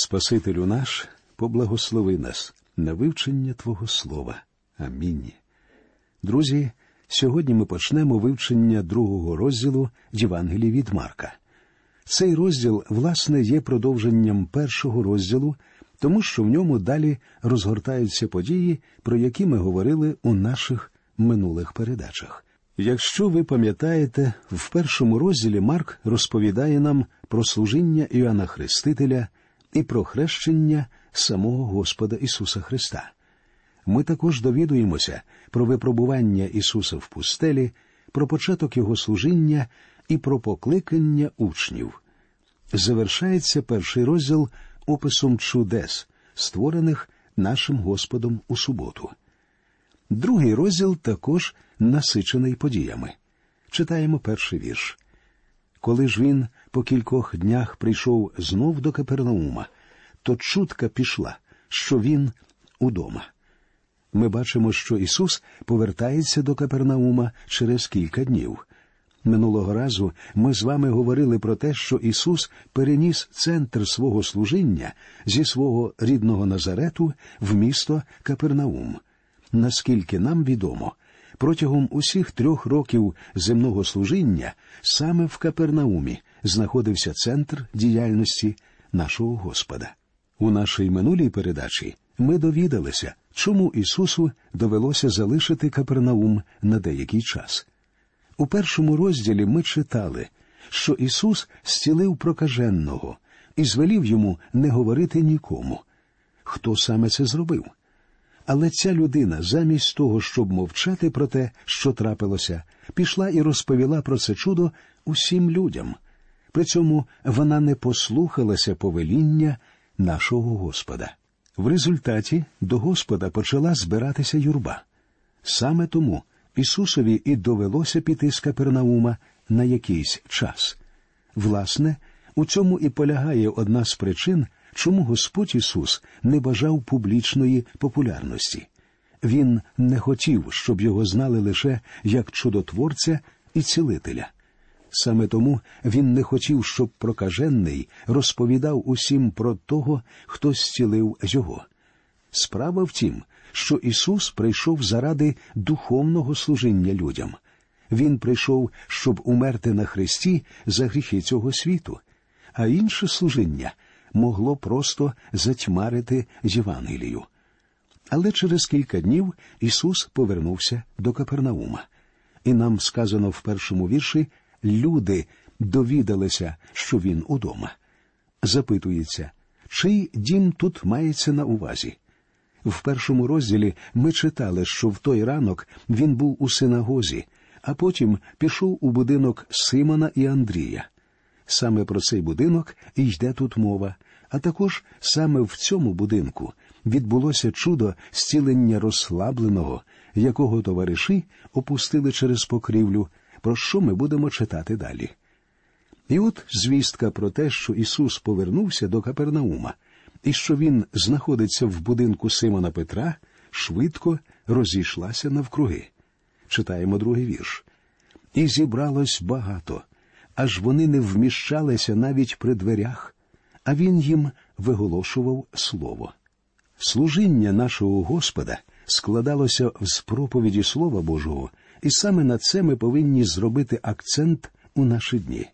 Спасителю наш, поблагослови нас на вивчення Твого Слова. Амінь. Друзі, сьогодні ми почнемо вивчення другого розділу Євангелії від Марка. Цей розділ, власне, є продовженням першого розділу, тому що в ньому далі розгортаються події, про які ми говорили у наших минулих передачах. Якщо ви пам'ятаєте, в першому розділі Марк розповідає нам про служіння Іоанна Хрестителя і про хрещення самого Господа Ісуса Христа. Ми також довідуємося про випробування Ісуса в пустелі, про початок Його служіння і про покликання учнів. Завершається перший розділ описом чудес, створених нашим Господом у суботу. Другий розділ також насичений подіями. Читаємо перший вірш. Коли ж він по кількох днях прийшов знов до Капернаума, то чутка пішла, що він удома. Ми бачимо, що Ісус повертається до Капернаума через кілька днів. Минулого разу ми з вами говорили про те, що Ісус переніс центр свого служіння зі свого рідного Назарету в місто Капернаум. Наскільки нам відомо, протягом усіх трьох років земного служіння саме в Капернаумі знаходився центр діяльності нашого Господа. У нашій минулій передачі ми довідалися, чому Ісусу довелося залишити Капернаум на деякий час. У першому розділі ми читали, що Ісус зцілив прокаженого і звелів йому не говорити нікому. Хто саме це зробив? Але ця людина, замість того, щоб мовчати про те, що трапилося, пішла і розповіла про це чудо усім людям. При цьому вона не послухалася повеління нашого Господа. В результаті до Господа почала збиратися юрба. Саме тому Ісусові і довелося піти з Капернаума на якийсь час. Власне, у цьому і полягає одна з причин, чому Господь Ісус не бажав публічної популярності. Він не хотів, щоб його знали лише як чудотворця і цілителя. Саме тому він не хотів, щоб прокажений розповідав усім про того, хто зцілив його. Справа в тім, що Ісус прийшов заради духовного служіння людям. Він прийшов, щоб умерти на Христі за гріхи цього світу, а інше служіння могло просто затьмарити Євангелію. Але через кілька днів Ісус повернувся до Капернаума, і нам сказано в першому вірші люди довідалися, що він удома. Запитується, чий дім тут мається на увазі? В першому розділі ми читали, що в той ранок він був у синагозі, а потім пішов у будинок Симона і Андрія. Саме про цей будинок і йде тут мова, а також саме в цьому будинку відбулося чудо зцілення розслабленого, якого товариші опустили через покрівлю, про що ми будемо читати далі. І от звістка про те, що Ісус повернувся до Капернаума, і що Він знаходиться в будинку Симона Петра, швидко розійшлася навкруги. Читаємо другий вірш. І зібралось багато, аж вони не вміщалися навіть при дверях, а він їм виголошував слово. Служіння нашого Господа складалося з проповіді Слова Божого, і саме на це ми повинні зробити акцент у наші дні.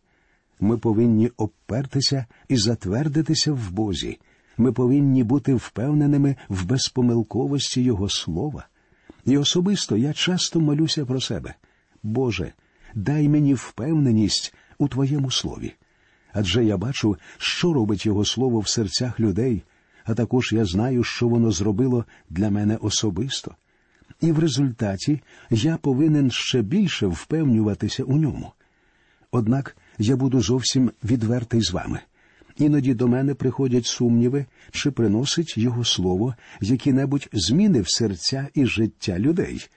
Ми повинні обпертися і затвердитися в Бозі. Ми повинні бути впевненими в безпомилковості Його слова. І особисто я часто молюся про себе. Боже, дай мені впевненість у Твоєму слові. Адже я бачу, що робить Його слово в серцях людей, а також я знаю, що воно зробило для мене особисто. І в результаті я повинен ще більше впевнюватися у ньому. Однак я буду зовсім відвертий з вами. Іноді до мене приходять сумніви, чи приносить його слово які-небудь зміни в серця і життя людей.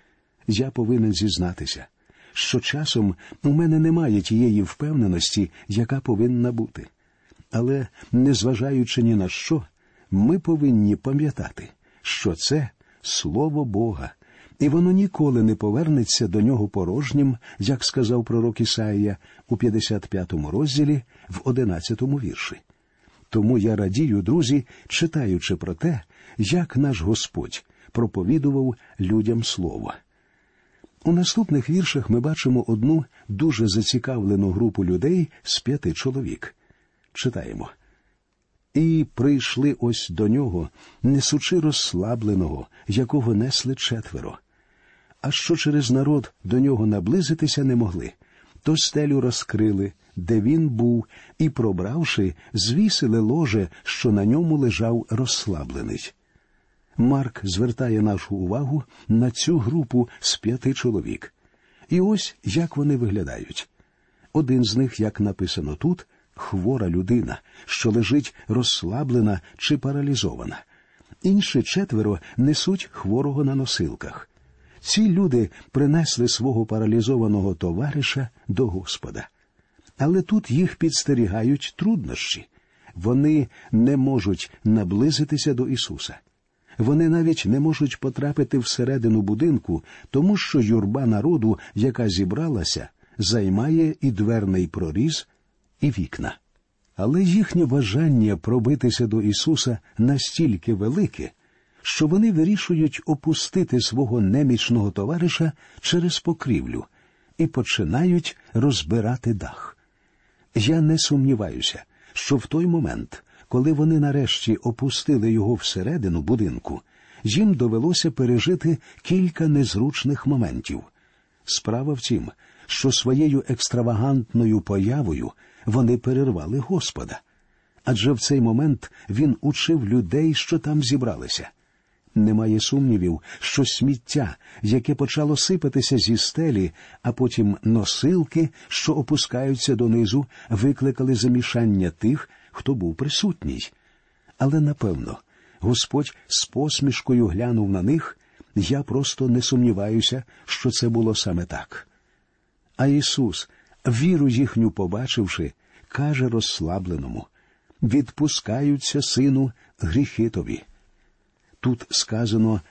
Я повинен зізнатися, що часом у мене немає тієї впевненості, яка повинна бути. Але, незважаючи ні на що, ми повинні пам'ятати, що це слово Бога, і воно ніколи не повернеться до нього порожнім, як сказав пророк Ісаїя у 55-му розділі в 11-му вірші. Тому я радію, друзі, читаючи про те, як наш Господь проповідував людям слово. У наступних віршах ми бачимо одну дуже зацікавлену групу людей з п'яти чоловік. Читаємо. І прийшли ось до нього, несучи розслабленого, якого несли четверо. А що через народ до нього наблизитися не могли, то стелю розкрили, де він був, і, пробравши, звісили ложе, що на ньому лежав розслаблений. Марк звертає нашу увагу на цю групу з п'яти чоловік. І ось як вони виглядають. Один з них, як написано тут, хвора людина, що лежить розслаблена чи паралізована. Інші четверо несуть хворого на носилках. Ці люди принесли свого паралізованого товариша до Господа. Але тут їх підстерігають труднощі. Вони не можуть наблизитися до Ісуса. Вони навіть не можуть потрапити всередину будинку, тому що юрба народу, яка зібралася, займає і дверний проріз, і вікна. Але їхнє бажання пробитися до Ісуса настільки велике, що вони вирішують опустити свого немічного товариша через покрівлю і починають розбирати дах. Я не сумніваюся, що в той момент, коли вони нарешті опустили його всередину будинку, їм довелося пережити кілька незручних моментів. Справа в тім, що своєю екстравагантною появою вони перервали Господа. Адже в цей момент він учив людей, що там зібралися. Немає сумнівів, що сміття, яке почало сипатися зі стелі, а потім носилки, що опускаються донизу, викликали замішання тих, хто був присутній. Але напевно, Господь з посмішкою глянув на них, я просто не сумніваюся, що це було саме так. А Ісус, віру їхню побачивши, каже розслабленому відпускаються, сину, гріхи тобі. Тут сказано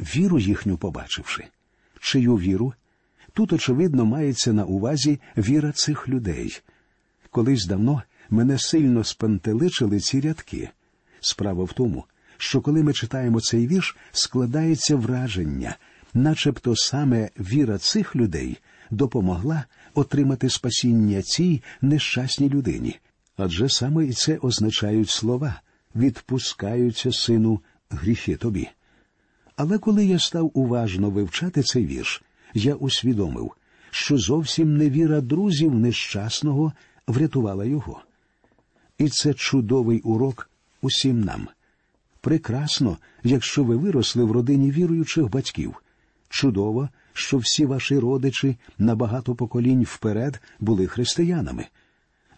віру їхню побачивши. Чию віру? Тут, очевидно, мається на увазі віра цих людей. Колись давно мене сильно спантеличили ці рядки. Справа в тому, що коли ми читаємо цей вірш, складається враження, начебто саме віра цих людей допомогла отримати спасіння цій нещасній людині. Адже саме і це означають слова відпускаються, сину, гріхи тобі. Але коли я став уважно вивчати цей вірш, я усвідомив, що зовсім не віра друзів нещасного врятувала його. І це чудовий урок усім нам. Прекрасно, якщо ви виросли в родині віруючих батьків. Чудово, що всі ваші родичі на багато поколінь вперед були християнами.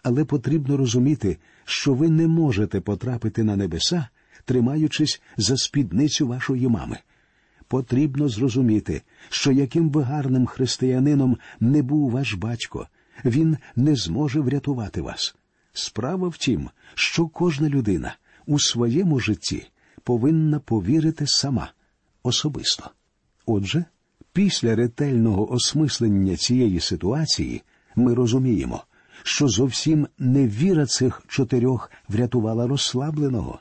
Але потрібно розуміти, що ви не можете потрапити на небеса, тримаючись за спідницю вашої мами. Потрібно зрозуміти, що яким би гарним християнином не був ваш батько, він не зможе врятувати вас. Справа в тім, що кожна людина у своєму житті повинна повірити сама особисто. Отже, після ретельного осмислення цієї ситуації ми розуміємо, що зовсім не віра цих чотирьох врятувала розслабленого.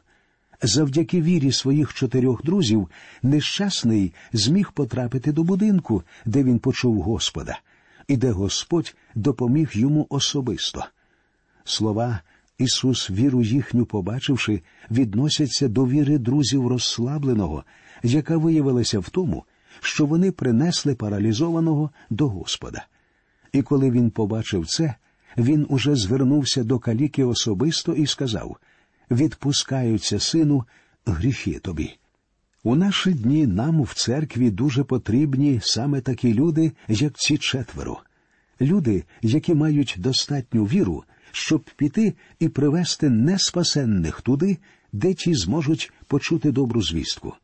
Завдяки вірі своїх чотирьох друзів нещасний зміг потрапити до будинку, де він почув Господа, і де Господь допоміг йому особисто. Слова Ісус, віру їхню побачивши, відносяться до віри друзів розслабленого, яка виявилася в тому, що вони принесли паралізованого до Господа. І коли він побачив це, він уже звернувся до каліки особисто і сказав відпускаються, сину, гріхи тобі. У наші дні нам в церкві дуже потрібні саме такі люди, як ці четверо, люди, які мають достатню віру, щоб піти і привести неспасенних туди, де ті зможуть почути добру звістку.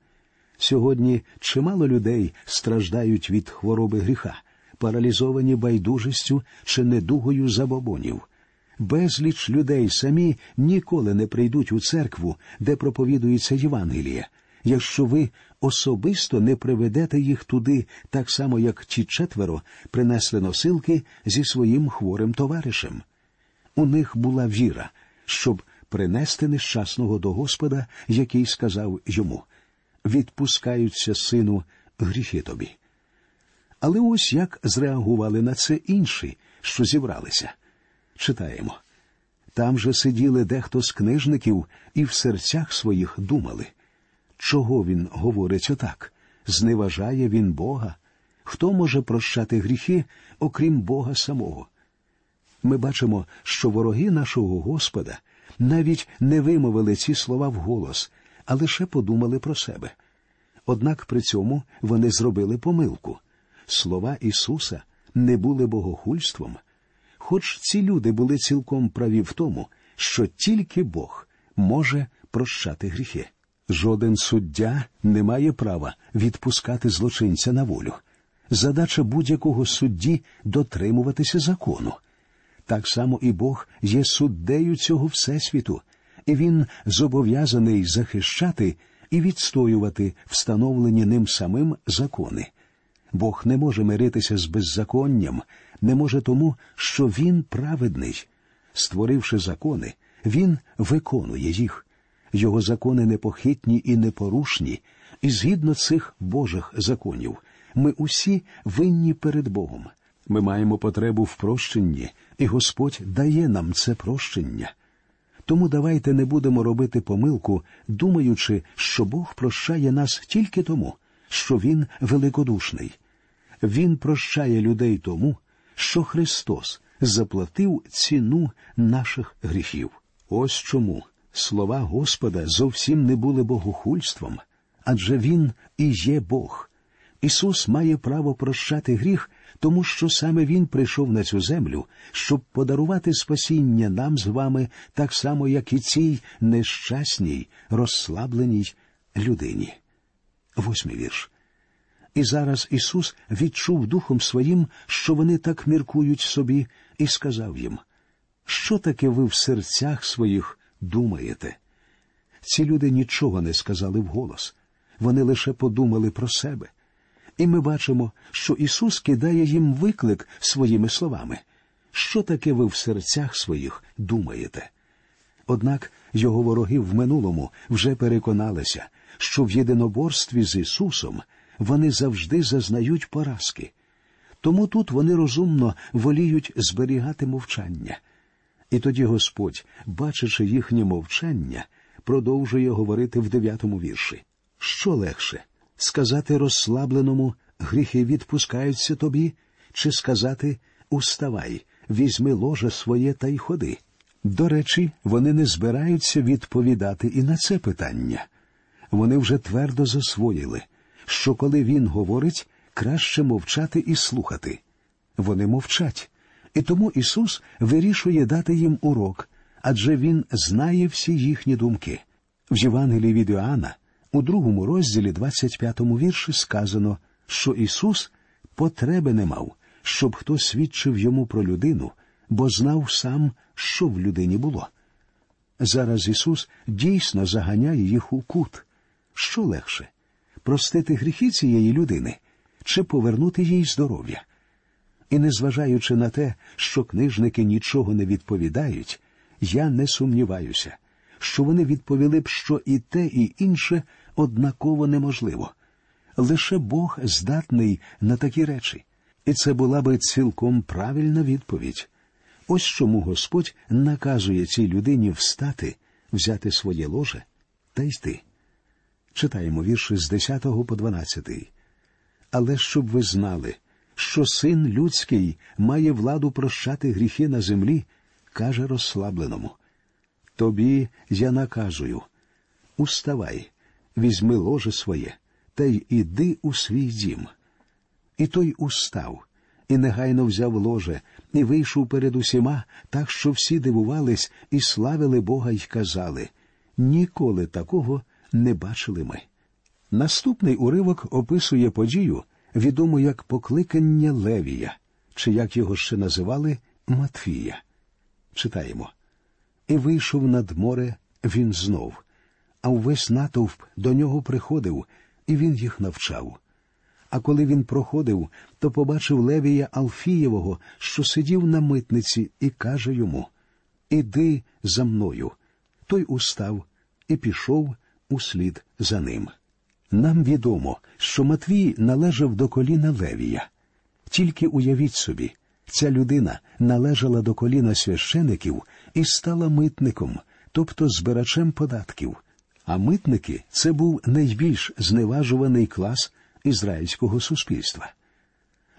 Сьогодні чимало людей страждають від хвороби гріха, паралізовані байдужістю чи недугою забобонів. Безліч людей самі ніколи не прийдуть у церкву, де проповідується Євангеліє, якщо ви особисто не приведете їх туди, так само як ті четверо принесли носилки зі своїм хворим товаришем. У них була віра, щоб принести нещасного до Господа, який сказав йому Відпускаються, сину, гріхи тобі. Але ось як зреагували на це інші, що зібралися. Читаємо там же сиділи дехто з книжників і в серцях своїх думали. Чого він говорить отак? Зневажає він Бога? Хто може прощати гріхи, окрім Бога самого? Ми бачимо, що вороги нашого Господа навіть не вимовили ці слова вголос, а лише подумали про себе. Однак при цьому вони зробили помилку. Слова Ісуса не були богохульством. Хоч ці люди були цілком праві в тому, що тільки Бог може прощати гріхи. Жоден суддя не має права відпускати злочинця на волю. Задача будь-якого судді дотримуватися закону. Так само і Бог є суддею цього Всесвіту, і він зобов'язаний захищати і відстоювати встановлені ним самим закони. Бог не може миритися з беззаконням, не може тому, що Він праведний. Створивши закони, Він виконує їх. Його закони непохитні і непорушні, і згідно цих Божих законів, ми усі винні перед Богом. Ми маємо потребу в прощенні, і Господь дає нам це прощення. Тому давайте не будемо робити помилку, думаючи, що Бог прощає нас тільки тому, що Він великодушний. Він прощає людей тому, що Христос заплатив ціну наших гріхів. Ось чому слова Господа зовсім не були богохульством, адже Він і є Бог. Ісус має право прощати гріх, тому що саме Він прийшов на цю землю, щоб подарувати спасіння нам з вами так само, як і цій нещасній, розслабленій людині. Восьмий вірш. І зараз Ісус відчув Духом Своїм, що вони так міркують собі, і сказав їм, що таке ви в серцях своїх думаєте? Ці люди нічого не сказали вголос, вони лише подумали про себе. І ми бачимо, що Ісус кидає їм виклик своїми словами. Що таке ви в серцях своїх думаєте? Однак його вороги в минулому вже переконалися, що в єдиноборстві з Ісусом вони завжди зазнають поразки. Тому тут вони розумно воліють зберігати мовчання. І тоді Господь, бачачи їхнє мовчання, продовжує говорити в дев'ятому вірші. Що легше сказати розслабленому гріхи відпускаються тобі, чи сказати Уставай, візьми ложе своє та й ходи. До речі, вони не збираються відповідати і на це питання. Вони вже твердо засвоїли, що коли він говорить, краще мовчати і слухати. Вони мовчать, і тому Ісус вирішує дати їм урок, адже Він знає всі їхні думки. В Євангелії від Іоанна, у другому розділі 25-му вірші сказано, що Ісус потреби не мав, щоб хто свідчив йому про людину, бо знав сам, що в людині було. Зараз Ісус дійсно заганяє їх у кут. Що легше простити гріхи цієї людини чи повернути їй здоров'я. І незважаючи на те, що книжники нічого не відповідають, я не сумніваюся, що вони відповіли б, що і те, і інше однаково неможливо. Лише Бог здатний на такі речі, і це була би цілком правильна відповідь. Ось чому Господь наказує цій людині встати, взяти своє ложе та йти. Читаємо вірші з 10 по 12. Але щоб ви знали, що син людський має владу прощати гріхи на землі, каже розслабленому. Тобі я наказую уставай, візьми ложе своє та й іди у свій дім. І той устав, і негайно взяв ложе, і вийшов перед усіма, так що всі дивувались і славили Бога й казали ніколи такого не бачили ми. Наступний уривок описує подію, відому як покликання Левія, чи як його ще називали Матфія. Читаємо. І вийшов над море він знов, а увесь натовп до нього приходив, і він їх навчав. А коли він проходив, то побачив Левія Алфієвого, що сидів на митниці, і каже йому Іди за мною. той устав і пішов услід за ним. Нам відомо, що Матвій належав до коліна Левія. Тільки уявіть собі, ця людина належала до коліна священиків і стала митником, тобто збирачем податків. А митники це був найбільш зневажуваний клас ізраїльського суспільства.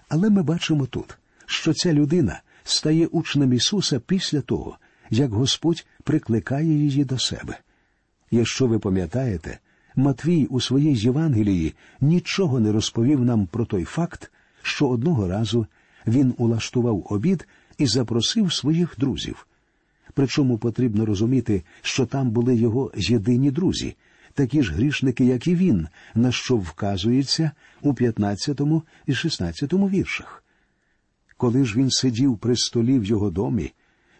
Але ми бачимо тут, що ця людина стає учнем Ісуса після того, як Господь прикликає її до себе. Якщо ви пам'ятаєте, Матвій у своїй Євангелії нічого не розповів нам про той факт, що одного разу він улаштував обід і запросив своїх друзів. Причому потрібно розуміти, що там були його єдині друзі, такі ж грішники, як і він, на що вказується у 15 і 16 віршах. Коли ж він сидів при столі в його домі,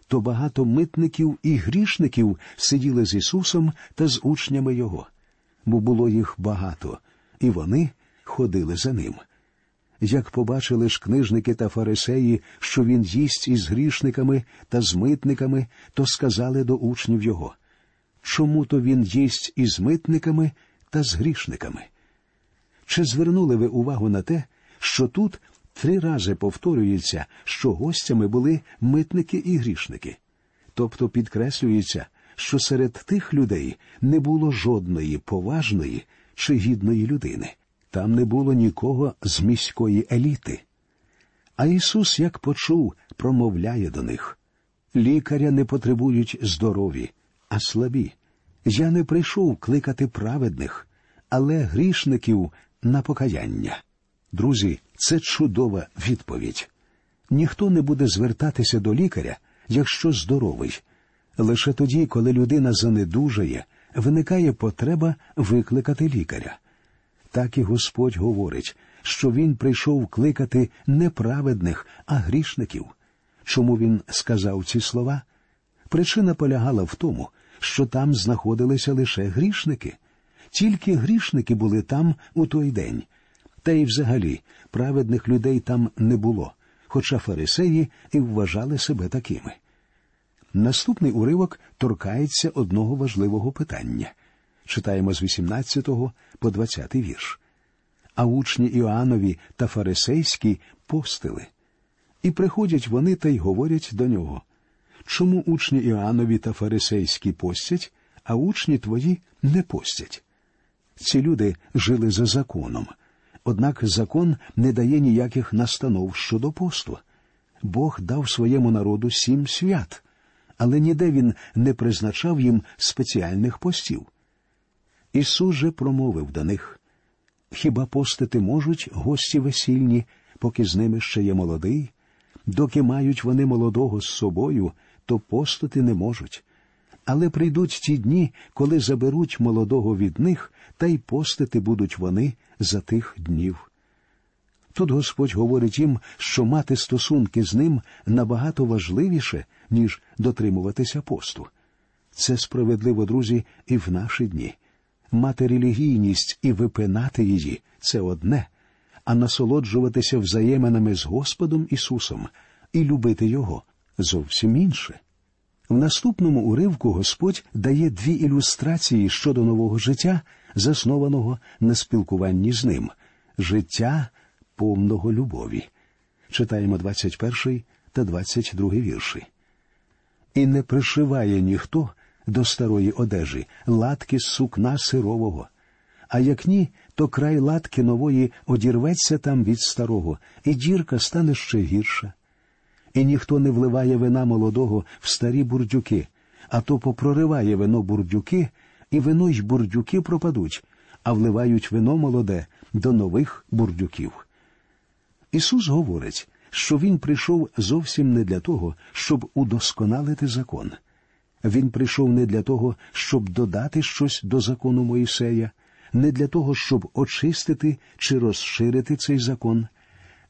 то багато митників і грішників сиділи з Ісусом та з учнями Його, бо було їх багато, і вони ходили за ним. Як побачили ж книжники та фарисеї, що він їсть із грішниками та з митниками, то сказали до учнів його чому то він їсть із митниками та з грішниками? Чи звернули ви увагу на те, що тут три рази повторюється, що гостями були митники і грішники? Тобто підкреслюється, що серед тих людей не було жодної поважної чи гідної людини. Там не було нікого з міської еліти. А Ісус, як почув, промовляє до них лікаря не потребують здорові, а слабі. Я не прийшов кликати праведних, але грішників на покаяння. Друзі, це чудова відповідь. Ніхто не буде звертатися до лікаря, якщо здоровий. Лише тоді, коли людина занедужає, виникає потреба викликати лікаря. Так і Господь говорить, що Він прийшов кликати не праведних, а грішників. Чому він сказав ці слова? Причина полягала в тому, що там знаходилися лише грішники. Тільки грішники були там у той день. Та й взагалі праведних людей там не було, хоча фарисеї і вважали себе такими. Наступний уривок торкається одного важливого питання. Читаємо з 18 по 20 вірш. А учні Іоаннові та фарисейські постили. І приходять вони та й говорять до нього чому учні Іоаннові та фарисейські постять, а учні твої не постять? Ці люди жили за законом, однак закон не дає ніяких настанов щодо посту. Бог дав своєму народу сім свят, але ніде він не призначав їм спеціальних постів. Ісус же промовив до них Хіба постити можуть гості весільні, поки з ними ще є молодий? Доки мають вони молодого з собою, то постити не можуть. Але прийдуть ті дні, коли заберуть молодого від них, та й постити будуть вони за тих днів. Тут Господь говорить їм, що мати стосунки з ним набагато важливіше, ніж дотримуватися посту. Це справедливо, друзі, і в наші дні. Мати релігійність і випинати її це одне, а насолоджуватися взаєминами з Господом Ісусом і любити Його зовсім інше. В наступному уривку Господь дає дві ілюстрації щодо нового життя, заснованого на спілкуванні з ним життя повного любові. Читаємо 21 та 22 вірші. І не пришиває ніхто до старої одежі латки з сукна сирового. А як ні, то край латки нової одірветься там від старого, і дірка стане ще гірша. І ніхто не вливає вина молодого в старі бурдюки, а то попрориває вино бурдюки, і вино й бурдюки пропадуть, а вливають вино молоде до нових бурдюків. Ісус говорить, що Він прийшов зовсім не для того, щоб удосконалити закон. Він прийшов не для того, щоб додати щось до закону Моїсея, не для того, щоб очистити чи розширити цей закон.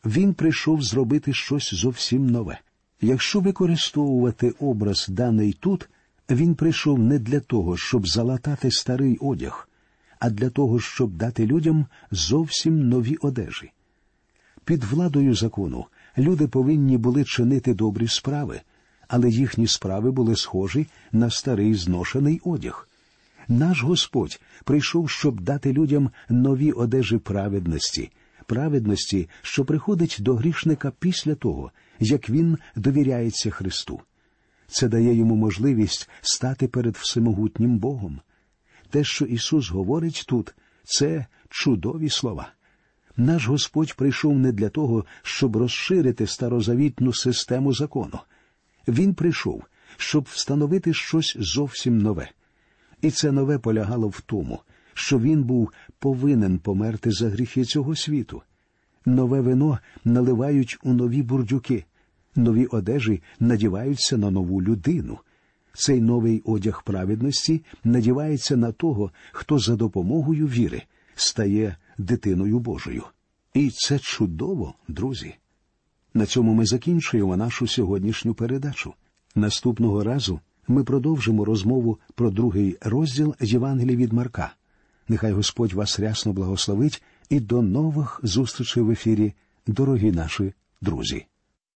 Він прийшов зробити щось зовсім нове. Якщо використовувати образ даний тут, він прийшов не для того, щоб залатати старий одяг, а для того, щоб дати людям зовсім нові одежі. Під владою закону люди повинні були чинити добрі справи, але їхні справи були схожі на старий зношений одяг. Наш Господь прийшов, щоб дати людям нові одежі праведності, праведності, що приходить до грішника після того, як він довіряється Христу. Це дає йому можливість стати перед всемогутнім Богом. Те, що Ісус говорить тут, це чудові слова. Наш Господь прийшов не для того, щоб розширити старозавітну систему закону. Він прийшов, щоб встановити щось зовсім нове. І це нове полягало в тому, що він був повинен померти за гріхи цього світу. Нове вино наливають у нові бурдюки, нові одежі надіваються на нову людину. Цей новий одяг праведності надівається на того, хто за допомогою віри стає дитиною Божою. І це чудово, друзі. На цьому ми закінчуємо нашу сьогоднішню передачу. Наступного разу ми продовжимо розмову про другий розділ Євангелія від Марка. Нехай Господь вас рясно благословить і до нових зустрічей в ефірі, дорогі наші друзі.